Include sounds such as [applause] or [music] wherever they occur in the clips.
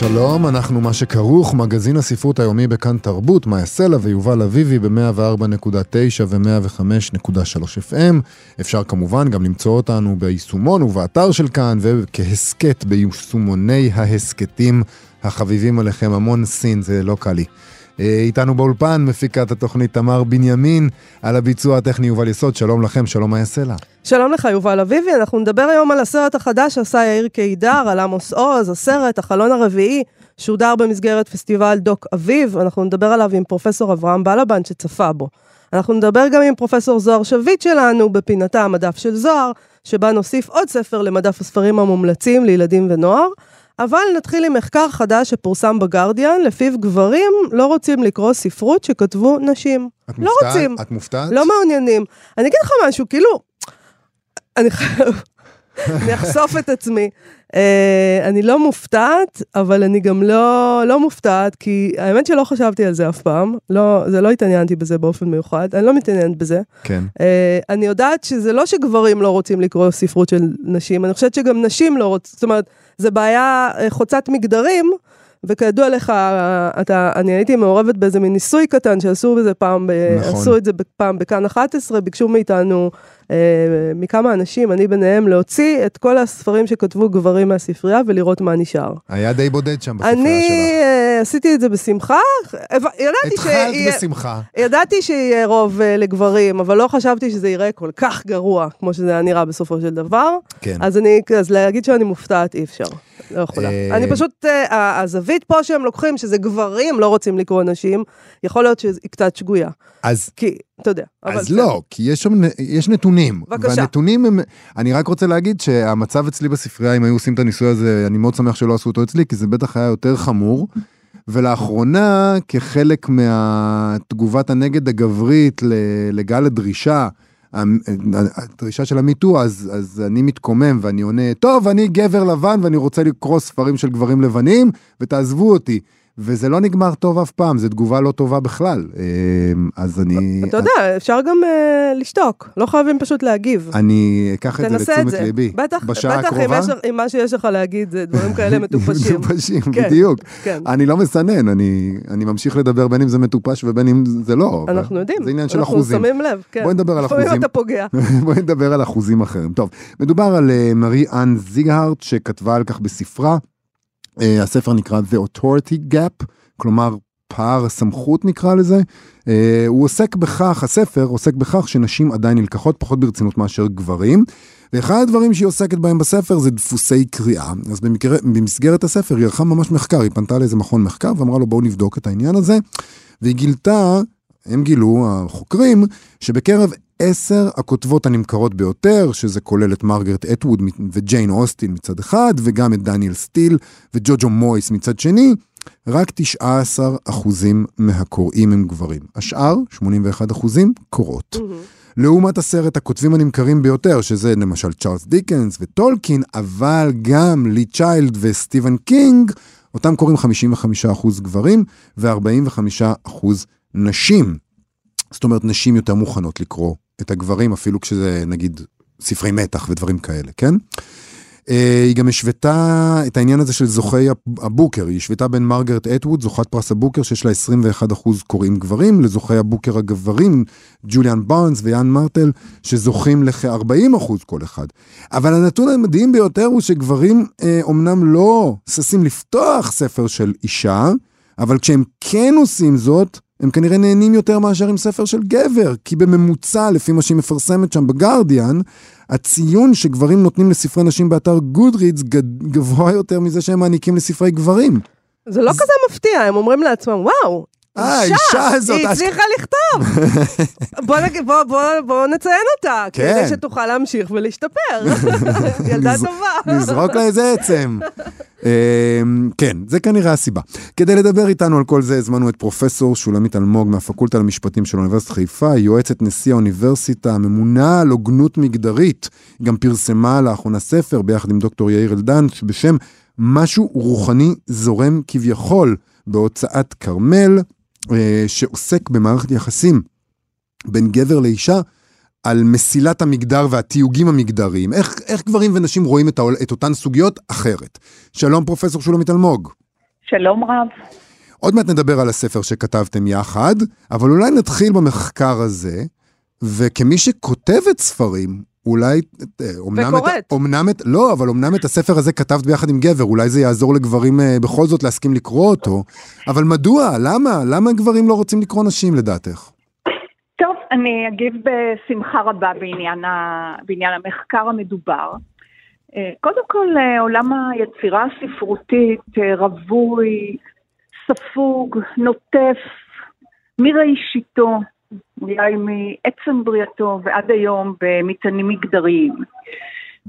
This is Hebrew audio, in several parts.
שלום, אנחנו מה שכרוך, מגזין הספרות היומי בכאן תרבות, מאיה סלע ויובל אביבי ב-104.9 ו-105.3 FM. אפשר כמובן גם למצוא אותנו ביישומון ובאתר של כאן, וכהסכת ביישומוני ההסכתים החביבים עליכם, המון סין, זה לא קל לי. אה, איתנו באולפן מפיקת התוכנית תמר בנימין, על הביצוע הטכני יובל יסוד, שלום לכם, שלום מאיה סלע. שלום לך, יובל אביבי, אנחנו נדבר היום על הסרט החדש שעשה יאיר קידר, על עמוס עוז, הסרט, החלון הרביעי, שודר במסגרת פסטיבל דוק אביב, אנחנו נדבר עליו עם פרופסור אברהם בלבן שצפה בו. אנחנו נדבר גם עם פרופסור זוהר שביט שלנו בפינתה המדף של זוהר, שבה נוסיף עוד ספר למדף הספרים המומלצים לילדים ונוער. אבל נתחיל עם מחקר חדש שפורסם בגרדיאן, לפיו גברים לא רוצים לקרוא ספרות שכתבו נשים. את לא מופתעת? רוצים. את מופתעת? לא מעוניינים. אני אגיד לך משהו, כאילו, אני חייב, אני אחשוף את עצמי. Uh, אני לא מופתעת, אבל אני גם לא, לא מופתעת, כי האמת שלא חשבתי על זה אף פעם. לא, זה לא התעניינתי בזה באופן מיוחד, אני לא מתעניינת בזה. כן. Uh, אני יודעת שזה לא שגברים לא רוצים לקרוא ספרות של נשים, אני חושבת שגם נשים לא רוצות, זאת אומרת, זה בעיה uh, חוצת מגדרים. וכידוע לך, אתה, אני הייתי מעורבת באיזה מין ניסוי קטן שעשו בזה פעם, נכון. עשו את זה פעם בכאן 11, ביקשו מאיתנו, מכמה אנשים, אני ביניהם, להוציא את כל הספרים שכתבו גברים מהספרייה ולראות מה נשאר. היה די בודד שם בספרייה אני שלך. אה, עשיתי את זה בשמחה, ידעתי התחלת שיהיה- בשמחה. ידעתי שיהיה רוב אה, לגברים, אבל לא חשבתי שזה ייראה כל כך גרוע, כמו שזה היה נראה בסופו של דבר. כן. אז אני, אז להגיד שאני מופתעת אי אפשר. לא יכולה. אה, אני פשוט, אה, הזווית פה שהם לוקחים, שזה גברים לא רוצים לקרוא נשים, יכול להיות שהיא קצת שגויה. אז כי, אתה יודע. אז בסדר. לא, כי יש שם, יש נתונים. בבקשה. והנתונים הם, אני רק רוצה להגיד שהמצב אצלי בספרייה, אם היו עושים את הניסוי הזה, אני מאוד שמח שלא עשו אותו אצלי, כי זה בטח היה יותר חמור. [laughs] ולאחרונה, כחלק מהתגובת הנגד הגברית לגל הדרישה, הדרישה של המיטו, אז, אז אני מתקומם ואני עונה, טוב, אני גבר לבן ואני רוצה לקרוא ספרים של גברים לבנים, ותעזבו אותי. וזה לא נגמר טוב אף פעם, זו תגובה לא טובה בכלל. אמ, אז אני... אתה יודע, אפשר גם אה, לשתוק, לא חייבים פשוט להגיב. אני אקח את זה לתשומת. ליבי. בטח, בטח אם, מה שיש לך להגיד זה דברים כאלה [laughs] מטופשים. מטופשים, כן, בדיוק. כן. אני לא מסנן, אני, ממשיך לדבר בין אם זה מטופש ובין אם זה לא. אנחנו יודעים. זה עניין של אנחנו אחוזים. שמים לב, כן. בואי נדבר על לפעמים אחוזים. אתה פוגע. [laughs] בואי נדבר על אחוזים אחרים. טוב, מדובר על אה, מארי אנ זיגהארט שכתבה על כך בספרה. אה, הספר נקרא The Authority Gap, כלומר פער הסמכות נקרא לזה. אה, הוא עוסק בכך, הספר עוסק בכך שנשים עדיין נלקחות פחות ברצינות מאשר גברים. ואחד הדברים שהיא עוסקת בהם בספר זה דפוסי קריאה. אז במקרה, במסגרת הספר היא ערכה ממש מחקר, היא פנתה לאיזה מכון מחקר ואמרה לו בואו נבדוק את העניין הזה. והיא גילתה, הם גילו, החוקרים, שבקרב עשר הכותבות הנמכרות ביותר, שזה כולל את מרגרט אטווד וג'יין אוסטין מצד אחד, וגם את דניאל סטיל וג'וג'ו מויס מצד שני, רק 19 אחוזים מהקוראים הם גברים. השאר, 81 אחוזים, קוראות. לעומת עשרת הכותבים הנמכרים ביותר, שזה למשל צ'ארלס דיקנס וטולקין, אבל גם לי צ'יילד וסטיבן קינג, אותם קוראים 55% גברים ו-45% נשים. זאת אומרת, נשים יותר מוכנות לקרוא את הגברים, אפילו כשזה נגיד ספרי מתח ודברים כאלה, כן? אה, היא גם השוותה את העניין הזה של זוכי הבוקר, היא השוותה בין מרגרט אטווד, זוכת פרס הבוקר, שיש לה 21% קוראים גברים, לזוכי הבוקר הגברים, ג'וליאן בארנס ויאן מרטל, שזוכים לכ-40% כל אחד. אבל הנתון המדהים ביותר הוא שגברים אה, אומנם לא ששים לפתוח ספר של אישה, אבל כשהם כן עושים זאת, הם כנראה נהנים יותר מאשר עם ספר של גבר, כי בממוצע, לפי מה שהיא מפרסמת שם בגרדיאן, הציון שגברים נותנים לספרי נשים באתר גודרידס גבוה יותר מזה שהם מעניקים לספרי גברים. זה לא כזה מפתיע, הם אומרים לעצמם, וואו, אה, האישה הזאת. היא הצליחה לכתוב. [laughs] בוא בוא- בוא- בוא נציין אותה, כן. כדי שתוכל להמשיך ולהשתפר. [laughs] ילדה טובה. נזרוק לה איזה עצם. אמ, כן, זה כנראה הסיבה. כדי לדבר איתנו על כל זה, הזמנו את פרופסור שולמית אלמוג מהפקולטה למשפטים של אוניברסיטת חיפה, יועצת נשיא האוניברסיטה, הממונה על הוגנות מגדרית. היא גם פרסמה לאחרונה ספר ביחד עם דוקטור יאיר אלדן, בשם משהו רוחני זורם כביכול, בהוצאת כרמל, שעוסק במערכת יחסים בין גבר לאישה. על מסילת המגדר והתיוגים המגדריים, איך, איך גברים ונשים רואים את, העול, את אותן סוגיות אחרת. שלום פרופסור שולמית אלמוג. שלום רב. עוד מעט נדבר על הספר שכתבתם יחד, אבל אולי נתחיל במחקר הזה, וכמי שכותבת ספרים, אולי... אה, אומנם וקוראת. את, אומנם את, לא, אבל אמנם את הספר הזה כתבת ביחד עם גבר, אולי זה יעזור לגברים אה, בכל זאת להסכים לקרוא אותו, אבל מדוע? למה? למה גברים לא רוצים לקרוא נשים לדעתך? טוב, אני אגיב בשמחה רבה בעניין, ה... בעניין המחקר המדובר. אה, קודם כל, אה, עולם היצירה הספרותית אה, רווי, ספוג, נוטף, מראשיתו, אולי מעצם בריאתו ועד היום במטענים מגדריים.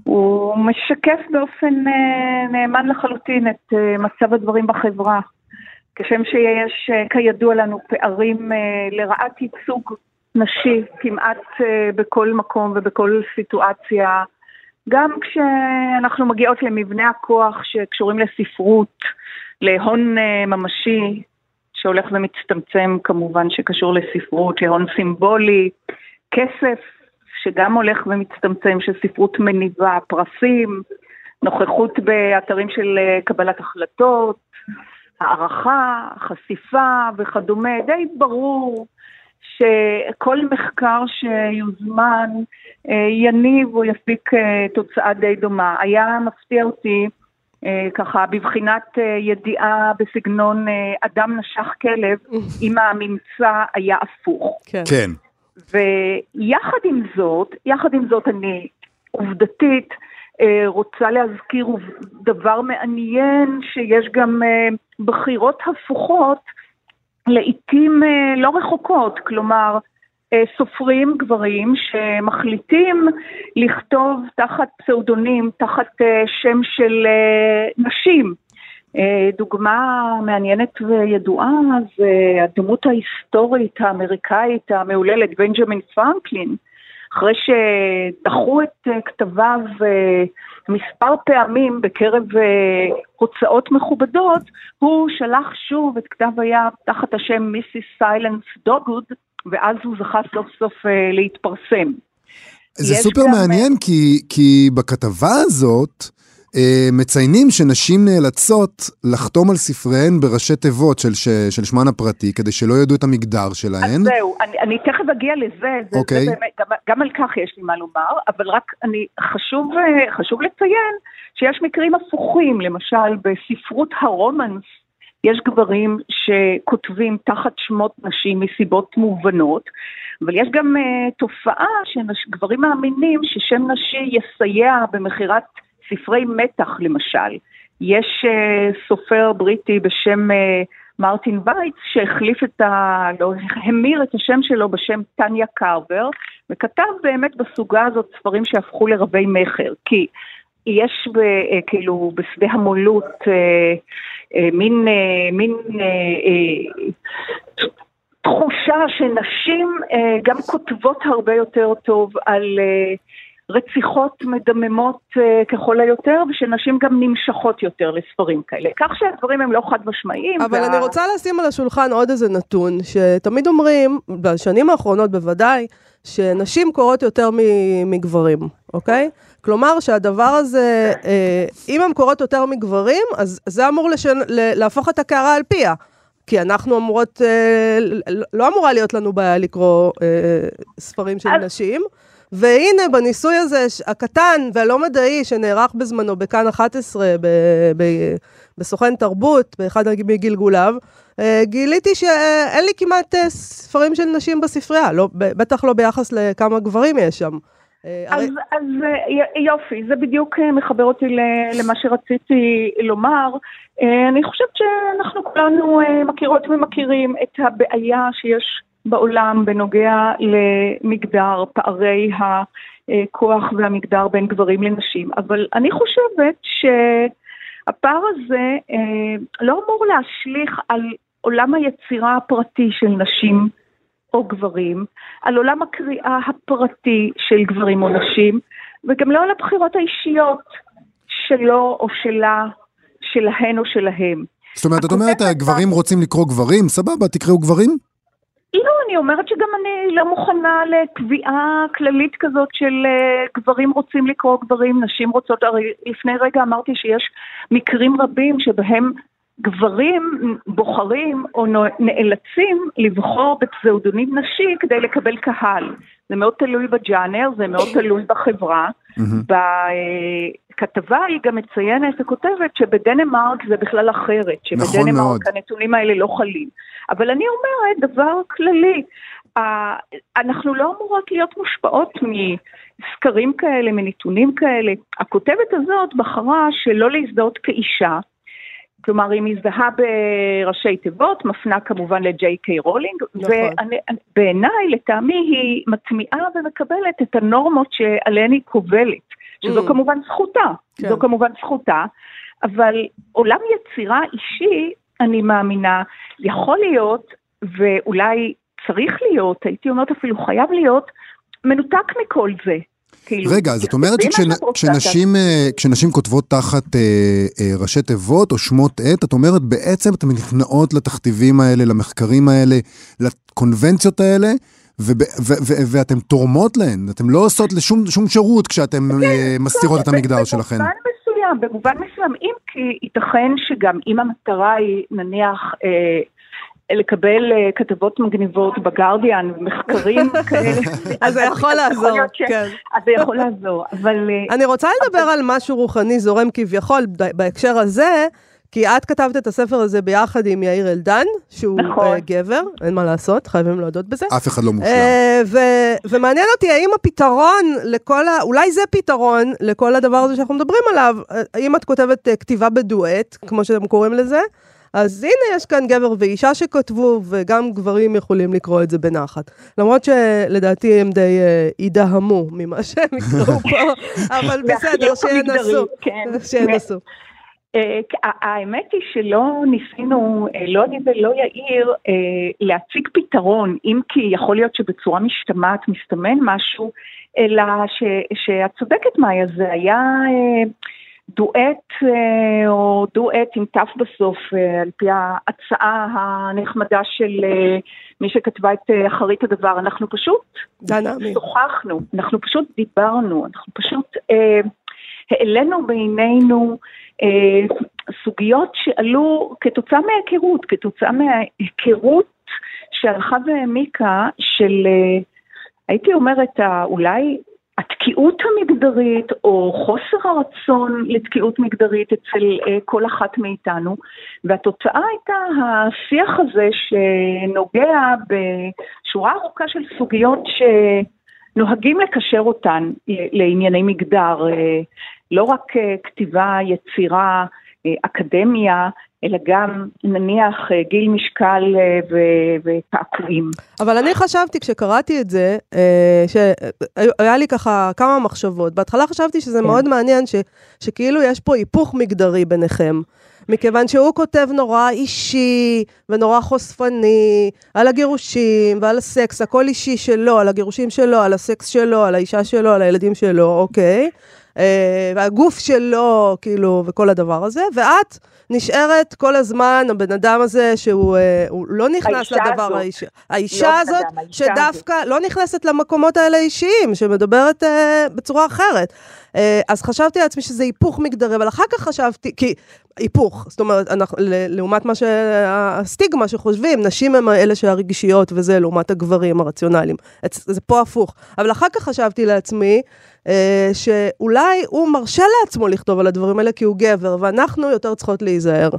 הוא משקף באופן אה, נאמן לחלוטין את אה, מצב הדברים בחברה. כשם שיש, אה, כידוע לנו, פערים אה, לרעת ייצוג נשי כמעט אה, בכל מקום ובכל סיטואציה, גם כשאנחנו מגיעות למבנה הכוח שקשורים לספרות, להון אה, ממשי, שהולך ומצטמצם כמובן שקשור לספרות, להון סימבולי, כסף שגם הולך ומצטמצם, שספרות מניבה, פרסים, נוכחות באתרים של אה, קבלת החלטות, הערכה, חשיפה וכדומה, די ברור שכל מחקר שיוזמן אה, יניב או יפיק אה, תוצאה די דומה. היה מפתיע אותי ככה בבחינת אה, ידיעה בסגנון אה, אדם נשך כלב, [laughs] אם הממצא היה הפוך. כן. כן. ויחד עם זאת, יחד עם זאת אני עובדתית אה, רוצה להזכיר דבר מעניין שיש גם אה, בחירות הפוכות לעיתים אה, לא רחוקות, כלומר אה, סופרים גברים שמחליטים לכתוב תחת פסאודונים, תחת אה, שם של אה, נשים. אה, דוגמה מעניינת וידועה זה הדמות ההיסטורית האמריקאית המהוללת בנג'מין פרנקלין. אחרי שדחו את אה, כתביו אה, מספר פעמים בקרב אה, הוצאות מכובדות, הוא שלח שוב את כתב היד תחת השם מיסיס סיילנס דוגוד, ואז הוא זכה סוף סוף אה, להתפרסם. זה סופר גם- מעניין, כי, כי בכתבה הזאת אה, מציינים שנשים נאלצות לחתום על ספריהן בראשי תיבות של, ש, של שמן הפרטי, כדי שלא ידעו את המגדר שלהן. אז זהו, אני, אני תכף אגיע לזה, זה, אוקיי. זה באמת, גם, גם על כך יש לי מה לומר, אבל רק אני, חשוב, אה, חשוב לציין שיש מקרים הפוכים, למשל בספרות הרומנס, יש גברים שכותבים תחת שמות נשים מסיבות מובנות, אבל יש גם uh, תופעה שגברים מאמינים ששם נשי יסייע במכירת ספרי מתח למשל. יש uh, סופר בריטי בשם uh, מרטין וייץ שהחליף את ה... לא, המיר את השם שלו בשם טניה קרבר, וכתב באמת בסוגה הזאת ספרים שהפכו לרבי מכר, כי יש ב, אה, כאילו בשדה המולות אה, אה, מין, מין תחושה שנשים גם כותבות הרבה יותר טוב על רציחות מדממות אה, ככל היותר, ושנשים גם נמשכות יותר לספרים כאלה. כך שהדברים הם לא חד משמעיים. אבל אני רוצה לשים על השולחן עוד איזה נתון, שתמיד אומרים, בשנים האחרונות בוודאי, שנשים קוראות יותר מגברים, אוקיי? כלומר שהדבר הזה, אה, אם הן קוראות יותר מגברים, אז זה אמור לשן, ל- להפוך את הקערה על פיה. כי אנחנו אמורות, אה, לא אמורה להיות לנו בעיה לקרוא אה, ספרים של אז- נשים. והנה, בניסוי הזה, הקטן והלא מדעי, שנערך בזמנו בכאן 11, ב- ב- בסוכן תרבות, באחד מגלגוליו, אה, גיליתי שאין לי כמעט אה, ספרים של נשים בספרייה, לא, בטח לא ביחס לכמה גברים יש שם. אה, אז, הרי- אז אה, יופי, זה בדיוק אה, מחבר אותי למה שרציתי לומר. אה, אני חושבת שאנחנו כולנו אה, מכירות ומכירים את הבעיה שיש בעולם בנוגע למגדר, פערי הכוח והמגדר בין גברים לנשים, אבל אני חושבת שהפער הזה אה, לא אמור להשליך על עולם היצירה הפרטי של נשים או גברים, על עולם הקריאה הפרטי של גברים או נשים, וגם לא על הבחירות האישיות שלו או שלה, שלהן או שלהם. זאת אומרת, את אומרת, הגברים רוצים לקרוא גברים, סבבה, תקראו גברים? לא, אני אומרת שגם אני לא מוכנה לקביעה כללית כזאת של uh, גברים רוצים לקרוא גברים, נשים רוצות, הרי לפני רגע אמרתי שיש מקרים רבים שבהם גברים בוחרים או נאלצים לבחור בפסאודונים נשי כדי לקבל קהל. זה מאוד תלוי בג'אנר, זה מאוד [coughs] תלוי בחברה. בכתבה היא גם מציינת וכותבת שבדנמרק זה בכלל אחרת, נכון שבדנמרק מאוד. הנתונים האלה לא חלים. אבל אני אומרת דבר כללי, אנחנו לא אמורות להיות מושפעות מסקרים כאלה, מנתונים כאלה. הכותבת הזאת בחרה שלא להזדהות כאישה, כלומר היא מזדהה בראשי תיבות, מפנה כמובן לג'יי קיי רולינג, נכון. ובעיניי, לטעמי, היא מטמיעה ומקבלת את הנורמות שעליהן היא קובלת, שזו Mm. כמובן זכותה, כן. זו כמובן זכותה, אבל עולם יצירה אישי, אני מאמינה, יכול להיות, ואולי צריך להיות, הייתי אומרת אפילו חייב להיות, מנותק מכל זה. כאילו, רגע, אז את אומרת שכשנשים אה, כשנשים כותבות תחת אה, אה, ראשי תיבות או שמות עט, את אומרת בעצם אתן נכנעות לתכתיבים האלה, למחקרים האלה, לקונבנציות האלה, ואתן תורמות להן, אתן לא עושות לשום שום שירות כשאתן אה, מסתירות את המגדר שלכן. במובן מסוים, במובן מסוים, אם כי ייתכן שגם אם המטרה היא נניח אה, לקבל אה, כתבות מגניבות בגרדיאן, מחקרים [laughs] כאלה, אז זה יכול לעזור, כן. אז זה יכול לעזור, אבל אה, אני רוצה לדבר על משהו רוחני זורם כביכול בהקשר הזה, כי את כתבת את הספר הזה ביחד עם יאיר אלדן, שהוא נכון. אה, גבר, אין מה לעשות, חייבים להודות בזה. אף אחד לא מושלם. אה, ו- ומעניין אותי האם הפתרון לכל ה... אולי זה פתרון לכל הדבר הזה שאנחנו מדברים עליו. אה, האם את כותבת אה, כתיבה בדואט, כמו שאתם קוראים לזה, אז הנה יש כאן גבר ואישה שכתבו, וגם גברים יכולים לקרוא את זה בנחת. למרות שלדעתי הם די אה, ידהמו ממה [laughs] שהם יקראו פה, אבל [laughs] בסדר, שינסו. כן. שינסו. אה, ה- האמת היא שלא ניסינו, אה, לא אני ולא יאיר, אה, להציג פתרון, אם כי יכול להיות שבצורה משתמעת מסתמן משהו, אלא שאת צודקת מאיה, זה היה אה, דואט אה, או דואט עם תף בסוף, אה, על פי ההצעה הנחמדה של אה, מי שכתבה את אחרית הדבר. אנחנו פשוט. שוחחנו, אנחנו פשוט דיברנו, אנחנו פשוט אה, העלינו בעינינו אה, סוגיות שעלו כתוצאה מההיכרות, כתוצאה מההיכרות שהלכה והעמיקה של, אה, הייתי אומרת, אולי התקיעות המגדרית או חוסר הרצון לתקיעות מגדרית אצל אה, כל אחת מאיתנו, והתוצאה הייתה השיח הזה שנוגע בשורה ארוכה של סוגיות שנוהגים לקשר אותן לענייני מגדר, אה, לא רק אה, כתיבה, יצירה, אה, אקדמיה, אלא גם נניח אה, גיל משקל אה, וקעקועים. אבל אני חשבתי כשקראתי את זה, אה, שהיה לי ככה כמה מחשבות. בהתחלה חשבתי שזה כן. מאוד מעניין, ש, שכאילו יש פה היפוך מגדרי ביניכם. מכיוון שהוא כותב נורא אישי ונורא חושפני על הגירושים ועל הסקס, הכל אישי שלו, על הגירושים שלו, על הסקס שלו, על האישה שלו, על הילדים שלו, אוקיי. אה, והגוף שלו, כאילו, וכל הדבר הזה, ואת נשארת כל הזמן, הבן אדם הזה שהוא אה, לא נכנס לדבר הזאת. האישי. לא האישה בן הזאת, אדם, האישה שדווקא לא נכנסת למקומות האלה אישיים, שמדברת אה, בצורה אחרת. אה, אז חשבתי לעצמי שזה היפוך מגדרי, אבל אחר כך חשבתי, כי היפוך, זאת אומרת, אנחנו, לעומת מה שהסטיגמה שחושבים, נשים הן אלה שהרגישיות וזה, לעומת הגברים הרציונליים. זה פה הפוך. אבל אחר כך חשבתי לעצמי, אה, שאולי הוא מרשה לעצמו לכתוב על הדברים האלה כי הוא גבר, ואנחנו יותר צריכות להיזהר.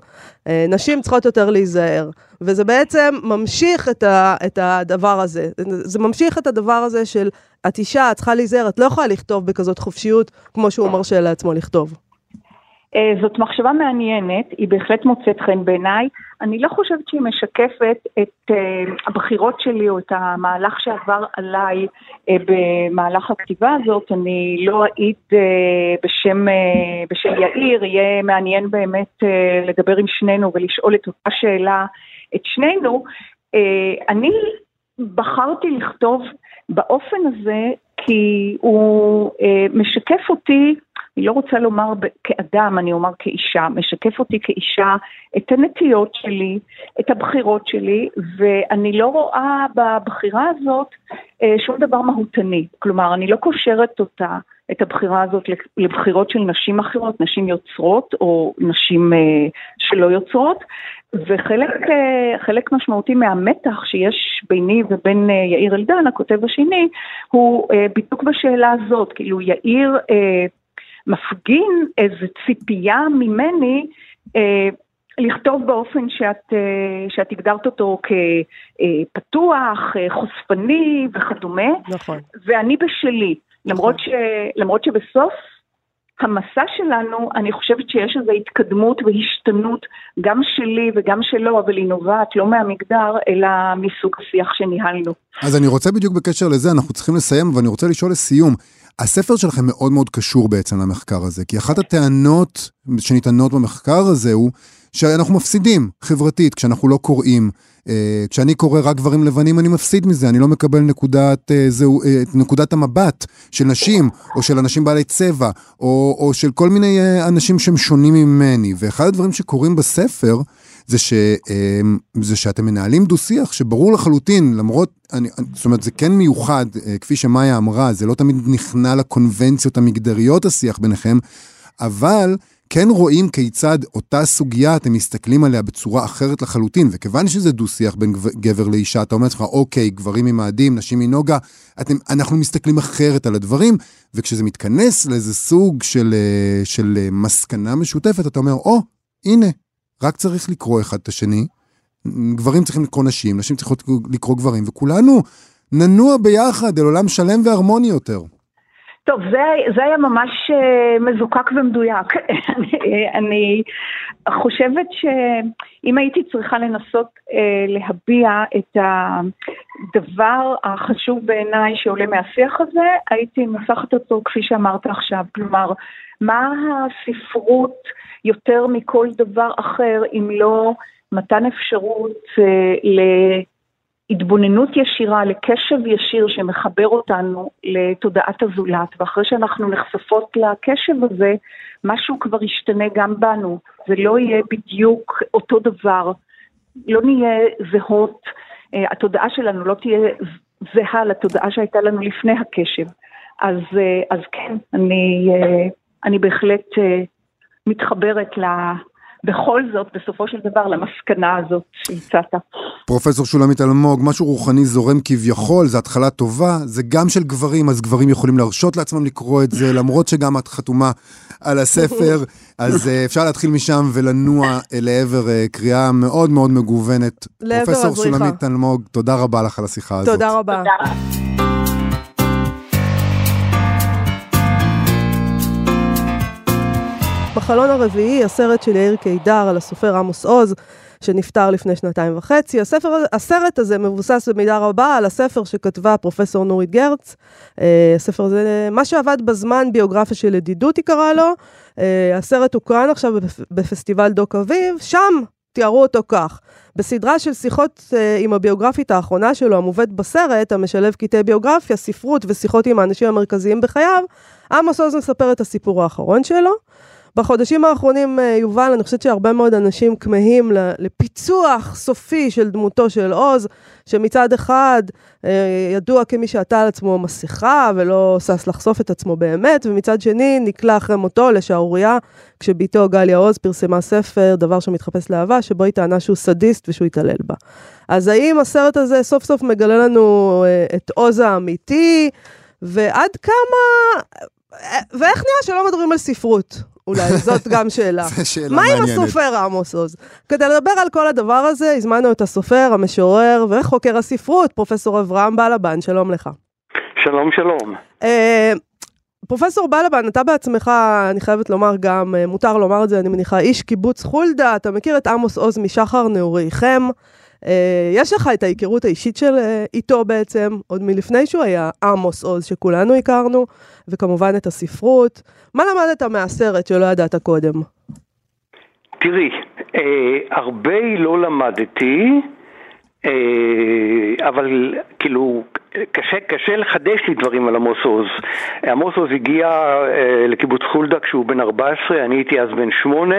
אה, נשים צריכות יותר להיזהר. וזה בעצם ממשיך את, ה, את הדבר הזה. זה ממשיך את הדבר הזה של את אישה, את צריכה להיזהר, את לא יכולה לכתוב בכזאת חופשיות כמו שהוא מרשה לעצמו לכתוב. אה, זאת מחשבה מעניינת, היא בהחלט מוצאת חן בעיניי. אני לא חושבת שהיא משקפת את uh, הבחירות שלי או את המהלך שעבר עליי uh, במהלך הכתיבה הזאת. אני לא אעיד בשם, בשם יאיר, יהיה מעניין באמת לדבר עם שנינו ולשאול את אותה שאלה את שנינו. אני בחרתי לכתוב באופן הזה כי הוא משקף אותי אני לא רוצה לומר כאדם, אני אומר כאישה, משקף אותי כאישה את הנטיות שלי, את הבחירות שלי, ואני לא רואה בבחירה הזאת אה, שום דבר מהותני. כלומר, אני לא קושרת אותה, את הבחירה הזאת לבחירות של נשים אחרות, נשים יוצרות או נשים אה, שלא יוצרות, וחלק אה, משמעותי מהמתח שיש ביני ובין יאיר אלדן, הכותב השני, הוא בדיוק בשאלה הזאת, כאילו יאיר מפגין איזו ציפייה ממני אה, לכתוב באופן שאת, אה, שאת הגדרת אותו כפתוח, אה, חושפני וכדומה. נכון. ואני בשלי, נכון. למרות, ש, למרות שבסוף המסע שלנו, אני חושבת שיש איזו התקדמות והשתנות, גם שלי וגם שלו, אבל היא נובעת לא מהמגדר, אלא מסוג השיח שניהלנו. אז אני רוצה בדיוק בקשר לזה, אנחנו צריכים לסיים, ואני רוצה לשאול לסיום, הספר שלכם מאוד מאוד קשור בעצם למחקר הזה, כי אחת הטענות שניתנות במחקר הזה הוא שאנחנו מפסידים חברתית כשאנחנו לא קוראים. Uh, כשאני קורא רק גברים לבנים אני מפסיד מזה, אני לא מקבל נקודת, uh, זהו, uh, נקודת המבט של נשים, או של אנשים בעלי צבע, או, או של כל מיני uh, אנשים שהם שונים ממני. ואחד הדברים שקורים בספר, זה, ש, אמ, זה שאתם מנהלים דו-שיח שברור לחלוטין, למרות, אני, זאת אומרת, זה כן מיוחד, אה, כפי שמאיה אמרה, זה לא תמיד נכנע לקונבנציות המגדריות השיח ביניכם, אבל כן רואים כיצד אותה סוגיה, אתם מסתכלים עליה בצורה אחרת לחלוטין, וכיוון שזה דו-שיח בין גבר לאישה, אתה אומר לעצמך, אוקיי, גברים ממאדים, נשים מנוגה, אתם, אנחנו מסתכלים אחרת על הדברים, וכשזה מתכנס לאיזה סוג של, אה, של אה, מסקנה משותפת, אתה אומר, או, הנה, רק צריך לקרוא אחד את השני. גברים צריכים לקרוא נשים, נשים צריכות לקרוא גברים, וכולנו ננוע ביחד אל עולם שלם והרמוני יותר. טוב, זה, זה היה ממש uh, מזוקק ומדויק. [laughs] אני, אני חושבת שאם הייתי צריכה לנסות uh, להביע את הדבר החשוב בעיניי שעולה מהשיח הזה, הייתי מנסחת אותו כפי שאמרת עכשיו. כלומר, מה הספרות יותר מכל דבר אחר, אם לא מתן אפשרות אה, להתבוננות ישירה, לקשב ישיר שמחבר אותנו לתודעת הזולת, ואחרי שאנחנו נחשפות לקשב הזה, משהו כבר ישתנה גם בנו. זה לא יהיה בדיוק אותו דבר, לא נהיה זהות, אה, התודעה שלנו לא תהיה זהה לתודעה שהייתה לנו לפני הקשב. אז, אה, אז כן, אני, אני בהחלט מתחברת ל... בכל זאת, בסופו של דבר, למסקנה הזאת שהצעת. פרופסור שולמית אלמוג, משהו רוחני זורם כביכול, זו התחלה טובה, זה גם של גברים, אז גברים יכולים להרשות לעצמם לקרוא את זה, למרות שגם את חתומה על הספר, [laughs] אז uh, אפשר להתחיל משם ולנוע לעבר uh, קריאה מאוד מאוד מגוונת. פרופסור שולמית אלמוג, תודה רבה לך על השיחה הזאת. תודה רבה. בחלון הרביעי, הסרט של יאיר קידר על הסופר עמוס עוז, שנפטר לפני שנתיים וחצי. הספר, הסרט הזה מבוסס במידה רבה על הספר שכתבה פרופסור נורית גרץ. אה, הספר הזה, מה שעבד בזמן, ביוגרפיה של ידידות היא קראה לו. אה, הסרט הוקרן עכשיו בפסטיבל דוק אביב, שם תיארו אותו כך. בסדרה של שיחות uh, עם הביוגרפית האחרונה שלו, המובאת בסרט, המשלב קטעי ביוגרפיה, ספרות ושיחות עם האנשים המרכזיים בחייו, עמוס עוז מספר את הסיפור האחרון שלו. בחודשים האחרונים, אה, יובל, אני חושבת שהרבה מאוד אנשים כמהים לפיצוח סופי של דמותו של עוז, שמצד אחד אה, ידוע כמי שעטה על עצמו מסכה ולא שש לחשוף את עצמו באמת, ומצד שני נקלע אחרי מותו לשערורייה, כשבתו גליה עוז פרסמה ספר, דבר שמתחפש לאהבה, שבו היא טענה שהוא סדיסט ושהוא התעלל בה. אז האם הסרט הזה סוף סוף מגלה לנו אה, את עוז האמיתי? ועד כמה ואיך נראה שלא מדברים על ספרות? אולי, [laughs] זאת גם שאלה. זו שאלה מה עם מעניינת. הסופר עמוס עוז? כדי לדבר על כל הדבר הזה, הזמנו את הסופר, המשורר וחוקר הספרות, פרופסור אברהם בלבן, שלום לך. שלום, שלום. אה, פרופסור בלבן, אתה בעצמך, אני חייבת לומר גם, אה, מותר לומר את זה, אני מניחה, איש קיבוץ חולדה, אתה מכיר את עמוס עוז משחר נעוריכם. אה, יש לך את ההיכרות האישית של אה, איתו בעצם, עוד מלפני שהוא היה עמוס עוז, שכולנו הכרנו, וכמובן את הספרות. מה למדת מהסרט שלא ידעת קודם? תראי, אה, הרבה לא למדתי, אה, אבל כאילו, קשה, קשה לחדש לי דברים על עמוס עוז. עמוס עוז הגיע אה, לקיבוץ חולדה כשהוא בן 14, אני הייתי אז בן 8.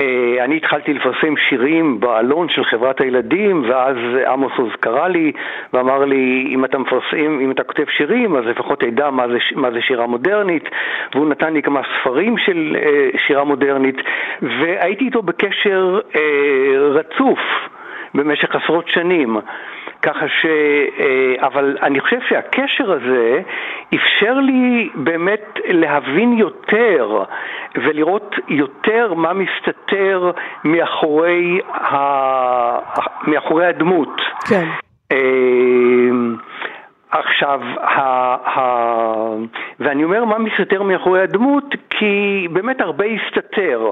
אה, אני התחלתי לפרסם שירים בעלון של חברת הילדים, ואז עמוס עוז קרא לי ואמר לי, אם אתה מפרסם, אם אתה כותב שירים, אז לפחות תדע מה מה זה שירה מודרנית, והוא נתן לי כמה ספרים של אה, שירה מודרנית, והייתי איתו בקשר אה, רצוף במשך עשרות שנים. ככה ש... אה, אבל אני חושב שהקשר הזה אפשר לי באמת להבין יותר ולראות יותר מה מסתתר מאחורי, ה... מאחורי הדמות. כן. אה, עכשיו, ה, ה, ואני אומר מה מסתתר מאחורי הדמות, כי באמת הרבה הסתתר.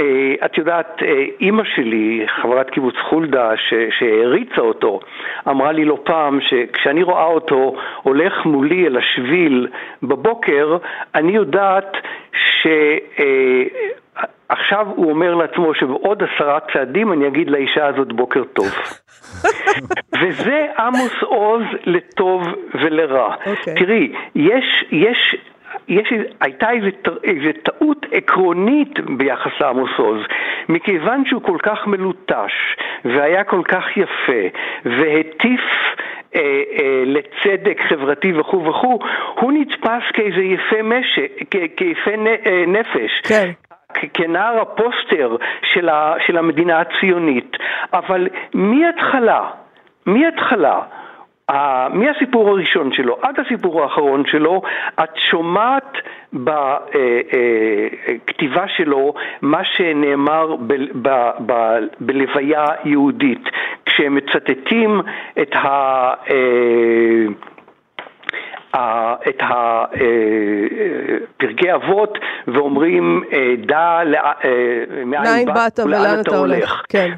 אה, את יודעת, אה, אימא שלי, חברת קיבוץ חולדה, ש, שהעריצה אותו, אמרה לי לא פעם שכשאני רואה אותו הולך מולי אל השביל בבוקר, אני יודעת ש... אה, עכשיו הוא אומר לעצמו שבעוד עשרה צעדים אני אגיד לאישה הזאת בוקר טוב. [laughs] וזה עמוס עוז לטוב ולרע. אוקיי. תראי, יש, יש, יש, הייתה איזו איזו טעות עקרונית ביחס לעמוס עוז, מכיוון שהוא כל כך מלוטש והיה כל כך יפה והטיף אה, אה, לצדק חברתי וכו' וכו', הוא נתפס כאיזה יפה משק, כ- כיפה נ, אה, נפש. כן. כנער הפוסטר של, ה, של המדינה הציונית, אבל מהתחלה, מהתחלה, מהסיפור הראשון שלו? עד הסיפור האחרון שלו, את שומעת בכתיבה שלו מה שנאמר ב, ב, ב, בלוויה יהודית, כשהם מצטטים את ה... את אה, פרקי אבות ואומרים אה, דע אה, מאין באת ולאן אתה הולך. כן.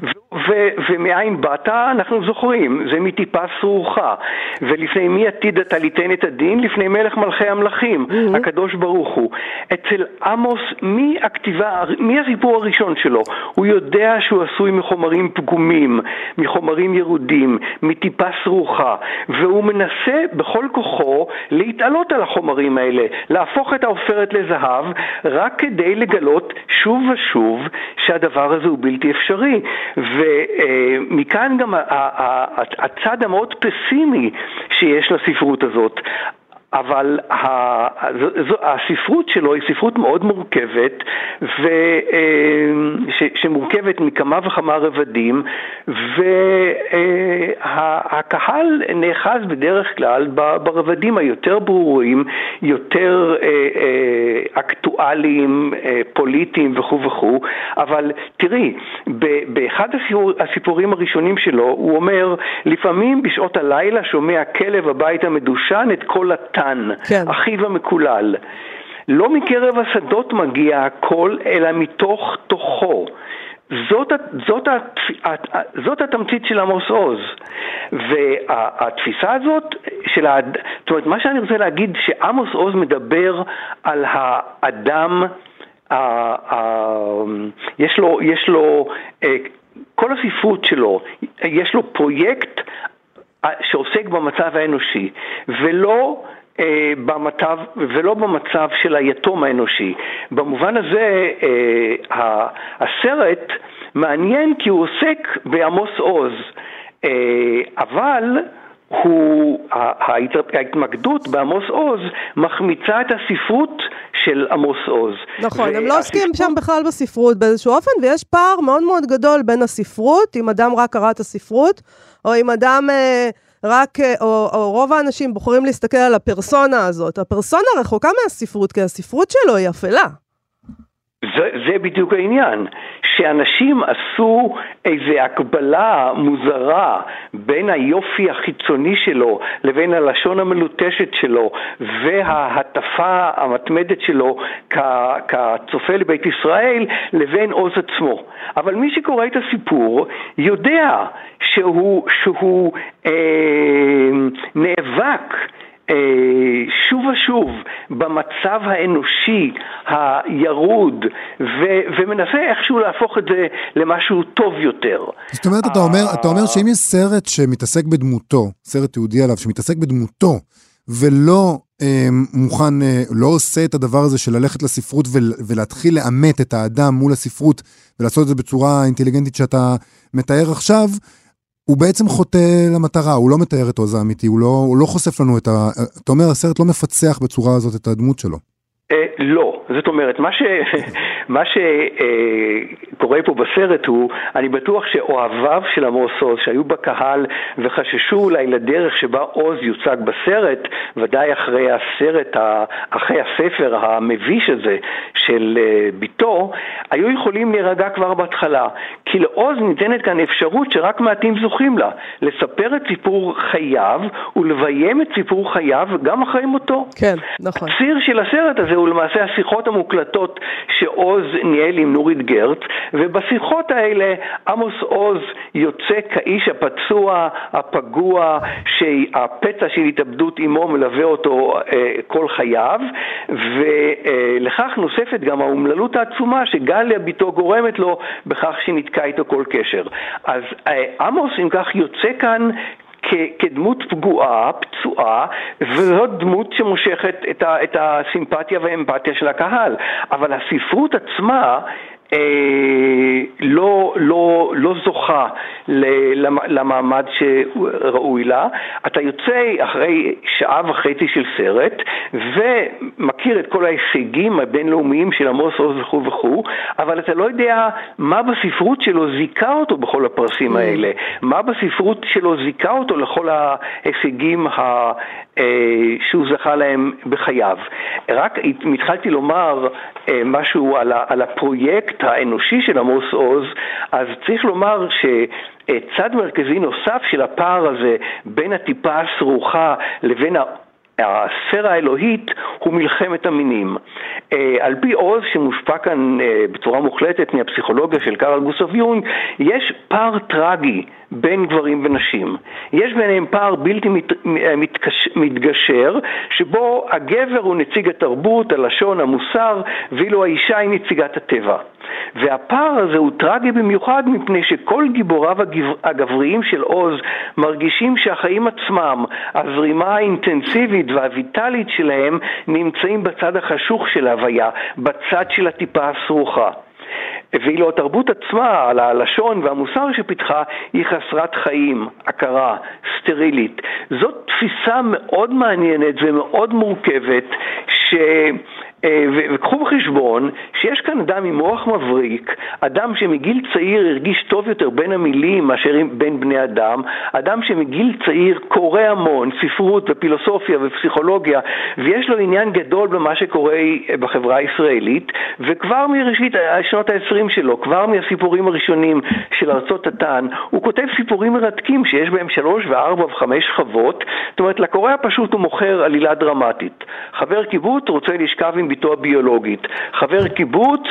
ומאין באת אנחנו זוכרים, זה מטיפה סרוחה. ולפני מי עתיד אתה ליתן את הדין? לפני מלך מלכי המלכים, הקדוש ברוך הוא. אצל עמוס, מהכתיבה, מהסיפור הראשון שלו, הוא יודע שהוא עשוי מחומרים פגומים, מחומרים ירודים, מטיפה סרוחה, והוא מנסה בכל כוחו להתעלות על החומרים האלה, להפוך את העופרת לזהב, רק כדי לגלות שוב ושוב שהדבר הזה הוא בלתי אפשרי. ומכאן גם הצד המאוד פסימי שיש לספרות הזאת. אבל הספרות שלו היא ספרות מאוד מורכבת, אה, ש, שמורכבת מכמה וכמה רבדים, והקהל נאחז בדרך כלל ברבדים היותר ברורים, יותר אה, אה, אקטואליים, אה, פוליטיים וכו' וכו', אבל תראי, באחד הסיפור, הסיפורים הראשונים שלו הוא אומר, לפעמים בשעות הלילה שומע כלב הבית המדושן את קול התן, כן. אחיו המקולל. לא מקרב השדות מגיע הקול, אלא מתוך תוכו. זאת, זאת, זאת התמצית של עמוס עוז. והתפיסה הזאת של האד... זאת אומרת, מה שאני רוצה להגיד, שעמוס עוז מדבר על האדם, ה... ה... יש לו, יש לו, אה, כל הספרות שלו, יש לו פרויקט אה, שעוסק במצב האנושי, ולא במצב, ולא במצב של היתום האנושי. במובן הזה אה, הסרט מעניין כי הוא עוסק בעמוס עוז, אה, אבל הוא, ההתמקדות בעמוס עוז מחמיצה את הספרות של עמוס עוז. נכון, הם לא עוסקים והספרות- שם בכלל בספרות באיזשהו אופן, ויש פער מאוד מאוד גדול בין הספרות, אם אדם רק קרא את הספרות, או אם אדם אה, רק, אה, או, או רוב האנשים בוחרים להסתכל על הפרסונה הזאת. הפרסונה רחוקה מהספרות, כי הספרות שלו היא אפלה. זה, זה בדיוק העניין, שאנשים עשו איזו הקבלה מוזרה בין היופי החיצוני שלו לבין הלשון המלוטשת שלו וההטפה המתמדת שלו כצופה לבית ישראל לבין עוז עצמו. אבל מי שקורא את הסיפור יודע שהוא, שהוא אה, נאבק שוב ושוב במצב האנושי הירוד ו- ומנסה איכשהו להפוך את זה למשהו טוב יותר. זאת אומרת, אתה אומר, אתה אומר שאם יש סרט שמתעסק בדמותו, סרט תיעודי עליו, שמתעסק בדמותו, ולא אה, מוכן, אה, לא עושה את הדבר הזה של ללכת לספרות ול, ולהתחיל לאמת את האדם מול הספרות ולעשות את זה בצורה אינטליגנטית שאתה מתאר עכשיו, הוא בעצם חוטא למטרה, הוא לא מתאר את עוז האמיתי, הוא לא, הוא לא חושף לנו את ה... אתה אומר, הסרט לא מפצח בצורה הזאת את הדמות שלו. אה, לא, זאת אומרת, [laughs] מה, שקורה פה בסרט הוא, אני בטוח שאוהביו של עמוס עוז שהיו בקהל וחששו אולי לדרך שבה עוז יוצג בסרט, ודאי אחרי הסרט, אחרי הספר המביש הזה של אה, ביתו, היו יכולים להירגע כבר בהתחלה. כי לעוז ניתנת כאן אפשרות שרק מעטים זוכים לה, לספר את סיפור חייו ולביים את סיפור חייו גם אחרי מותו. כן, נכון. הציר של הסרט הזה הוא למעשה השיחות המוקלטות שעוז ניהל עם נורית גרץ, ובשיחות האלה עמוס עוז יוצא כאיש הפצוע, הפגוע, שהפצע של התאבדות עמו מלווה אותו אה, כל חייו, ולכך נוספת גם האומללות העצומה שגליה בתו גורמת לו בכך שנתקע איתו כל קשר. אז אה, עמוס אם כך יוצא כאן כדמות פגועה, פצועה, וזאת דמות שמושכת את, ה, את הסימפתיה והאמפתיה של הקהל. אבל הספרות עצמה אה, לא, לא, לא זוכה למעמד שראוי לה. אתה יוצא אחרי שעה וחצי של סרט ומכיר את כל ההישגים הבינלאומיים של עמוס עוז וכו' וכו', אבל אתה לא יודע מה בספרות שלו זיכה אותו בכל הפרסים האלה, מה בספרות שלו זיכה אותו לכל ההישגים ה... אה, שהוא זכה להם בחייו. רק התחלתי לומר אה, משהו על הפרויקט האנושי של עמוס עוז, אז צריך לומר שצד מרכזי נוסף של הפער הזה בין הטיפה הסרוכה לבין הספירה האלוהית הוא מלחמת המינים. אה, על פי עוז שמושפע כאן אה, בצורה מוחלטת מהפסיכולוגיה של קארל גוסוף יונג, יש פער טרגי בין גברים ונשים. יש ביניהם פער בלתי מת, אה, מתקש, מתגשר, שבו הגבר הוא נציג התרבות, הלשון, המוסר, ואילו האישה היא נציגת הטבע. והפער הזה הוא טרגי במיוחד מפני שכל גיבוריו הגבריים של עוז מרגישים שהחיים עצמם, הזרימה האינטנסיבית והוויטלית שלהם, נמצאים בצד החשוך של ההוויה, בצד של הטיפה הסרוכה. ואילו התרבות עצמה, על הלשון והמוסר שפיתחה, היא חסרת חיים, הכרה, סטרילית. זאת תפיסה מאוד מעניינת ומאוד מורכבת, ש... אה, וקחו בחשבון שיש כאן אדם עם מוח מבריק, אדם שמגיל צעיר הרגיש טוב יותר בין המילים מאשר בין בני אדם, אדם שמגיל צעיר קורא המון, ספרות ופילוסופיה ופסיכולוגיה, ויש לו עניין גדול במה שקורה בחברה הישראלית, וכבר מראשית שנות ה-20 שלו, כבר מהסיפורים הראשונים של ארצות התן, הוא כותב סיפורים מרתקים שיש בהם שלוש וארבע וחמש שכבות, זאת אומרת לקורא הפשוט הוא מוכר עלילה דרמטית. חבר קיבוץ רוצה לשכב עם בתו הביולוגית. חבר קיבוץ